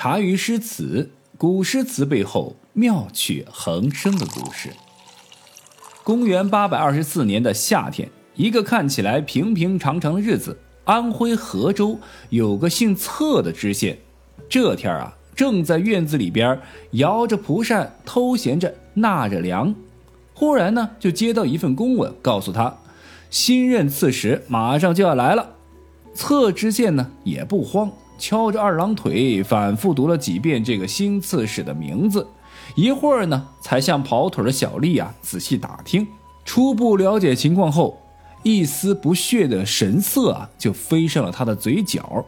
茶余诗词，古诗词背后妙趣横生的故事。公元八百二十四年的夏天，一个看起来平平常常的日子，安徽合州有个姓策的知县，这天啊，正在院子里边摇着蒲扇，偷闲着纳着凉。忽然呢，就接到一份公文，告诉他，新任刺史马上就要来了。策知县呢也不慌。敲着二郎腿，反复读了几遍这个新刺史的名字，一会儿呢，才向跑腿的小丽啊仔细打听，初步了解情况后，一丝不屑的神色啊就飞上了他的嘴角。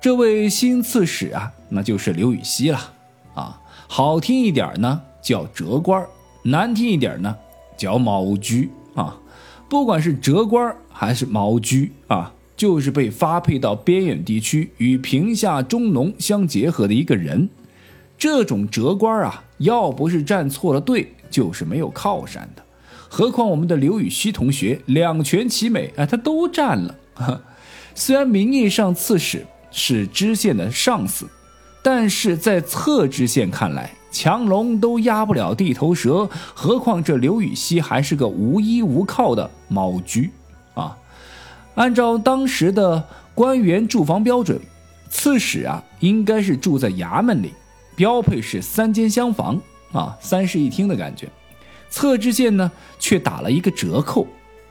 这位新刺史啊，那就是刘禹锡了啊，好听一点呢叫折官，难听一点呢叫毛居啊，不管是折官还是毛居啊。就是被发配到边远地区与平下中农相结合的一个人，这种折官啊，要不是站错了队，就是没有靠山的。何况我们的刘禹锡同学两全其美啊，他都占了。虽然名义上刺史是知县的上司，但是在侧知县看来，强龙都压不了地头蛇，何况这刘禹锡还是个无依无靠的猫居啊。按照当时的官员住房标准，刺史啊应该是住在衙门里，标配是三间厢房啊，三室一厅的感觉。侧知县呢却打了一个折扣，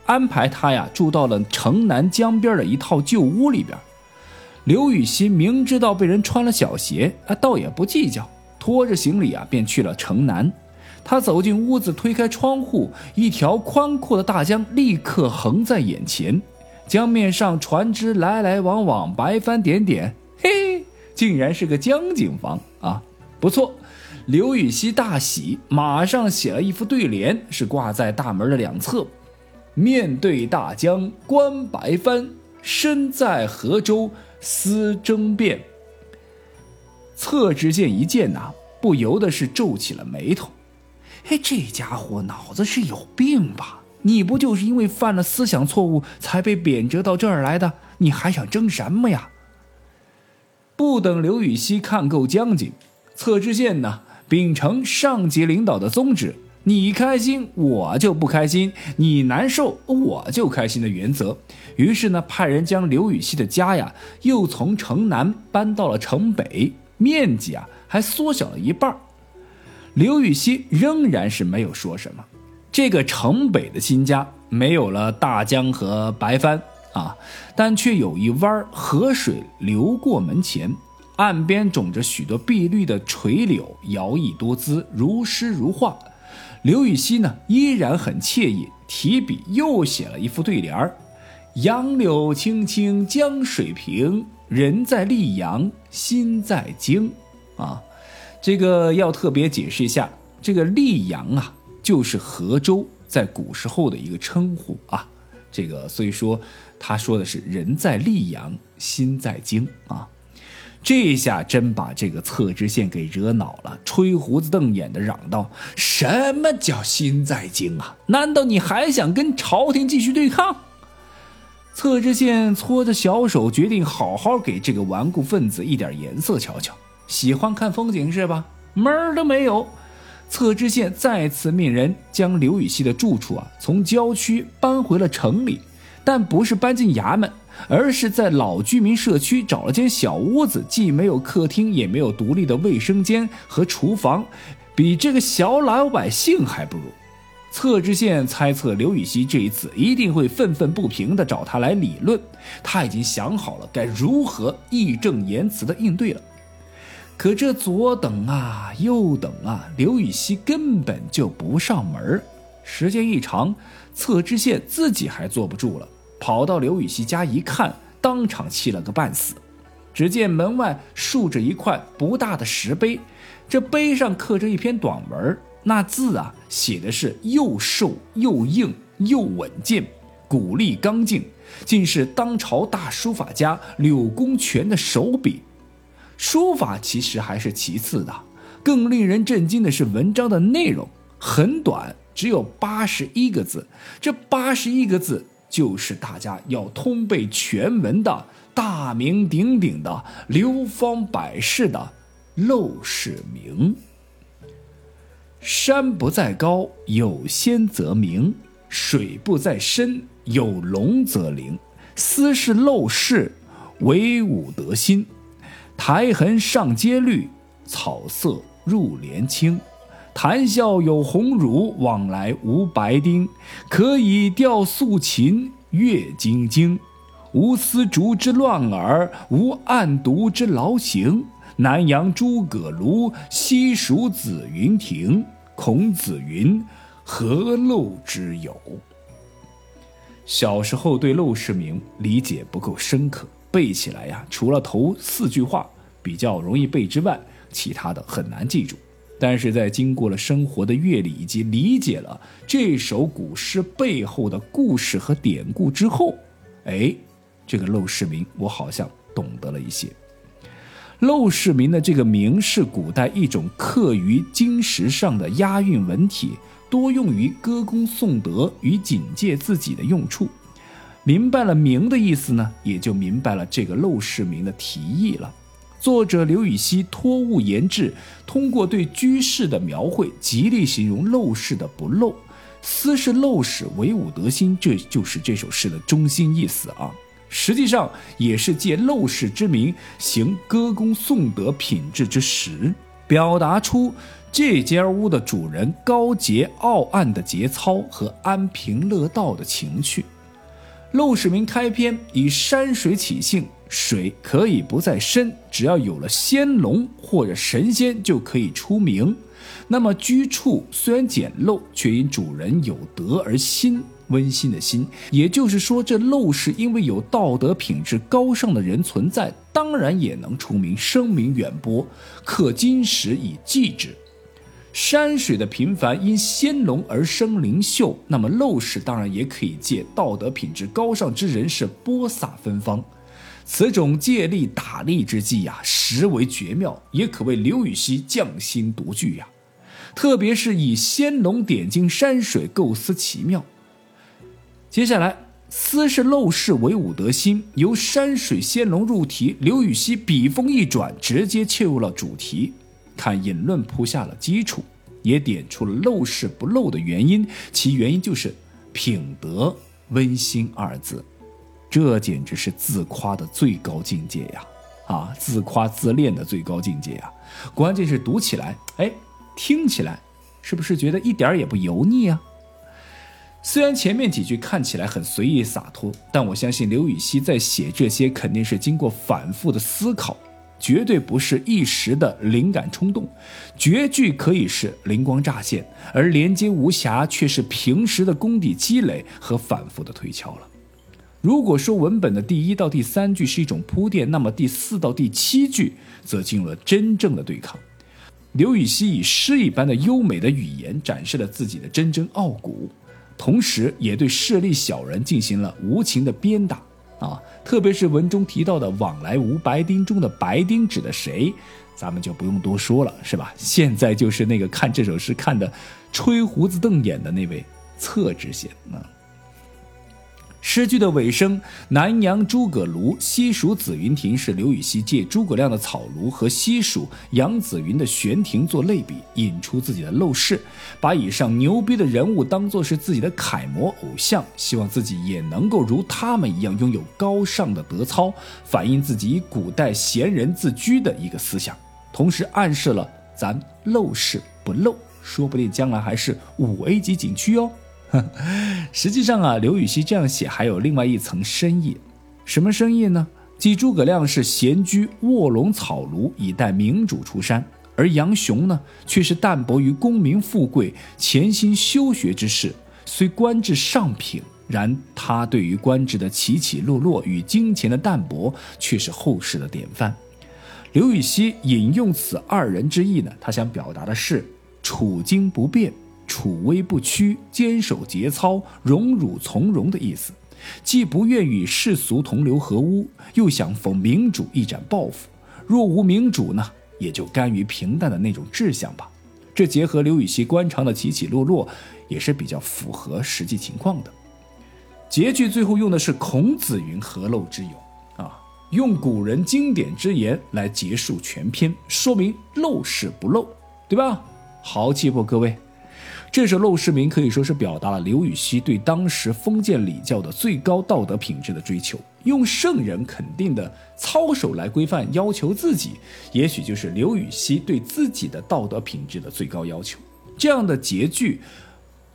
安排他呀住到了城南江边的一套旧屋里边。刘禹锡明知道被人穿了小鞋啊，倒也不计较，拖着行李啊便去了城南。他走进屋子，推开窗户，一条宽阔的大江立刻横在眼前。江面上船只来来往往，白帆点点，嘿，竟然是个江景房啊！不错，刘禹锡大喜，马上写了一副对联，是挂在大门的两侧：“面对大江观白帆，身在河州思争辩。”侧知县一见呐，不由得是皱起了眉头：“嘿，这家伙脑子是有病吧？”你不就是因为犯了思想错误才被贬谪到这儿来的？你还想争什么呀？不等刘禹锡看够江景，侧知县呢秉承上级领导的宗旨，你开心我就不开心，你难受我就开心的原则，于是呢派人将刘禹锡的家呀又从城南搬到了城北，面积啊还缩小了一半。刘禹锡仍然是没有说什么。这个城北的新家没有了大江和白帆啊，但却有一弯河水流过门前，岸边种着许多碧绿的垂柳，摇曳多姿，如诗如画。刘禹锡呢依然很惬意，提笔又写了一副对联儿：“杨柳青青江水平，人在溧阳心在京。”啊，这个要特别解释一下，这个溧阳啊。就是河州在古时候的一个称呼啊，这个所以说他说的是人在溧阳心在京啊，这下真把这个侧知县给惹恼了，吹胡子瞪眼的嚷道：“什么叫心在京啊？难道你还想跟朝廷继续对抗？”侧知县搓着小手，决定好好给这个顽固分子一点颜色瞧瞧。喜欢看风景是吧？门儿都没有。侧知县再次命人将刘禹锡的住处啊从郊区搬回了城里，但不是搬进衙门，而是在老居民社区找了间小屋子，既没有客厅，也没有独立的卫生间和厨房，比这个小老百姓还不如。侧知县猜测刘禹锡这一次一定会愤愤不平地找他来理论，他已经想好了该如何义正言辞地应对了。可这左等啊，右等啊，刘禹锡根本就不上门时间一长，侧知县自己还坐不住了，跑到刘禹锡家一看，当场气了个半死。只见门外竖着一块不大的石碑，这碑上刻着一篇短文，那字啊写的是又瘦又硬又稳健，骨力刚劲，竟是当朝大书法家柳公权的手笔。书法其实还是其次的，更令人震惊的是文章的内容很短，只有八十一个字。这八十一个字就是大家要通背全文的大名鼎鼎的流芳百世的陋室铭。山不在高，有仙则名；水不在深，有龙则灵。斯是陋室，惟吾德馨。苔痕上阶绿，草色入帘青。谈笑有鸿儒，往来无白丁。可以调素琴，阅金经。无丝竹之乱耳，无案牍之劳形。南阳诸葛庐，西蜀子云亭。孔子云：“何陋之有？”小时候对《陋室铭》理解不够深刻，背起来呀，除了头四句话比较容易背之外，其他的很难记住。但是在经过了生活的阅历以及理解了这首古诗背后的故事和典故之后，哎，这个《陋室铭》我好像懂得了一些。《陋室铭》的这个“铭”是古代一种刻于金石上的押韵文体。多用于歌功颂德与警戒自己的用处。明白了“明”的意思呢，也就明白了这个《陋室铭》的题意了。作者刘禹锡托物言志，通过对居室的描绘，极力形容陋室的不陋。斯是陋室，惟吾德馨，这就是这首诗的中心意思啊。实际上也是借陋室之名，行歌功颂德品质之实，表达出。这间屋的主人高洁傲岸的节操和安贫乐道的情趣，《陋室铭》开篇以山水起兴，水可以不在深，只要有了仙龙或者神仙就可以出名。那么居处虽然简陋，却因主人有德而馨。温馨的心，也就是说，这陋室因为有道德品质高尚的人存在，当然也能出名，声名远播，刻金石以记之。山水的平凡因仙龙而生灵秀，那么陋室当然也可以借道德品质高尚之人士播撒芬芳。此种借力打力之计呀，实为绝妙，也可谓刘禹锡匠心独具呀。特别是以仙龙点睛山水，构思奇妙。接下来，斯是陋室，惟吾德馨，由山水仙龙入题，刘禹锡笔锋一转，直接切入了主题。看引论铺下了基础，也点出了陋室不陋的原因，其原因就是品德温馨二字，这简直是自夸的最高境界呀！啊，自夸自恋的最高境界呀！关键是读起来，哎，听起来，是不是觉得一点也不油腻啊？虽然前面几句看起来很随意洒脱，但我相信刘禹锡在写这些肯定是经过反复的思考。绝对不是一时的灵感冲动，绝句可以是灵光乍现，而连接无瑕却是平时的功底积累和反复的推敲了。如果说文本的第一到第三句是一种铺垫，那么第四到第七句则进入了真正的对抗。刘禹锡以诗一般的优美的语言展示了自己的真真傲骨，同时也对势利小人进行了无情的鞭打。啊，特别是文中提到的“往来无白丁”中的“白丁”指的谁，咱们就不用多说了，是吧？现在就是那个看这首诗看的吹胡子瞪眼的那位侧知县啊。诗句的尾声“南阳诸葛庐，西蜀子云亭”是刘禹锡借诸葛亮的草庐和西蜀杨子云的悬亭做类比，引出自己的陋室，把以上牛逼的人物当作是自己的楷模偶像，希望自己也能够如他们一样拥有高尚的德操，反映自己以古代贤人自居的一个思想，同时暗示了咱陋室不陋，说不定将来还是五 A 级景区哦。实际上啊，刘禹锡这样写还有另外一层深意，什么深意呢？即诸葛亮是闲居卧龙草庐以待明主出山，而杨雄呢，却是淡泊于功名富贵，潜心修学之事。虽官至上品，然他对于官职的起起落落与金钱的淡泊，却是后世的典范。刘禹锡引用此二人之意呢，他想表达的是处境不变。处威不屈，坚守节操，荣辱从容的意思，既不愿与世俗同流合污，又想逢明主一展抱负。若无明主呢，也就甘于平淡的那种志向吧。这结合刘禹锡官场的起起落落，也是比较符合实际情况的。结句最后用的是“孔子云何陋之有”，啊，用古人经典之言来结束全篇，说明陋室不陋，对吧？豪气不，各位？这首《陋室铭》可以说是表达了刘禹锡对当时封建礼教的最高道德品质的追求，用圣人肯定的操守来规范要求自己，也许就是刘禹锡对自己的道德品质的最高要求。这样的结句，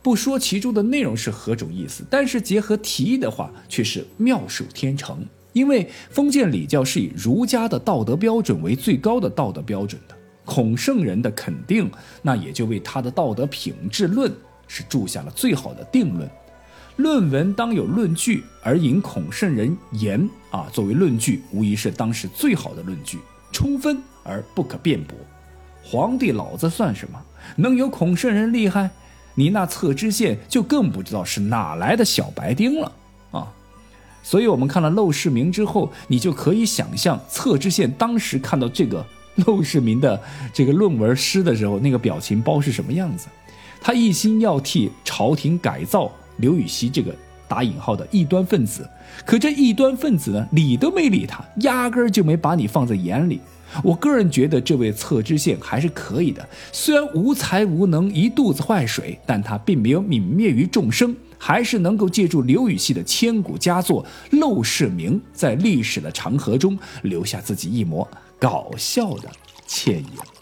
不说其中的内容是何种意思，但是结合题意的话，却是妙手天成。因为封建礼教是以儒家的道德标准为最高的道德标准的。孔圣人的肯定，那也就为他的道德品质论是注下了最好的定论。论文当有论据，而引孔圣人言啊作为论据，无疑是当时最好的论据，充分而不可辩驳。皇帝老子算什么？能有孔圣人厉害？你那侧知县就更不知道是哪来的小白丁了啊！所以，我们看了《陋室铭》之后，你就可以想象侧知县当时看到这个。陋室铭的这个论文诗的时候，那个表情包是什么样子？他一心要替朝廷改造刘禹锡这个打引号的异端分子，可这异端分子呢，理都没理他，压根儿就没把你放在眼里。我个人觉得这位侧知县还是可以的，虽然无才无能，一肚子坏水，但他并没有泯灭于众生，还是能够借助刘禹锡的千古佳作《陋室铭》，在历史的长河中留下自己一抹。搞笑的惬意。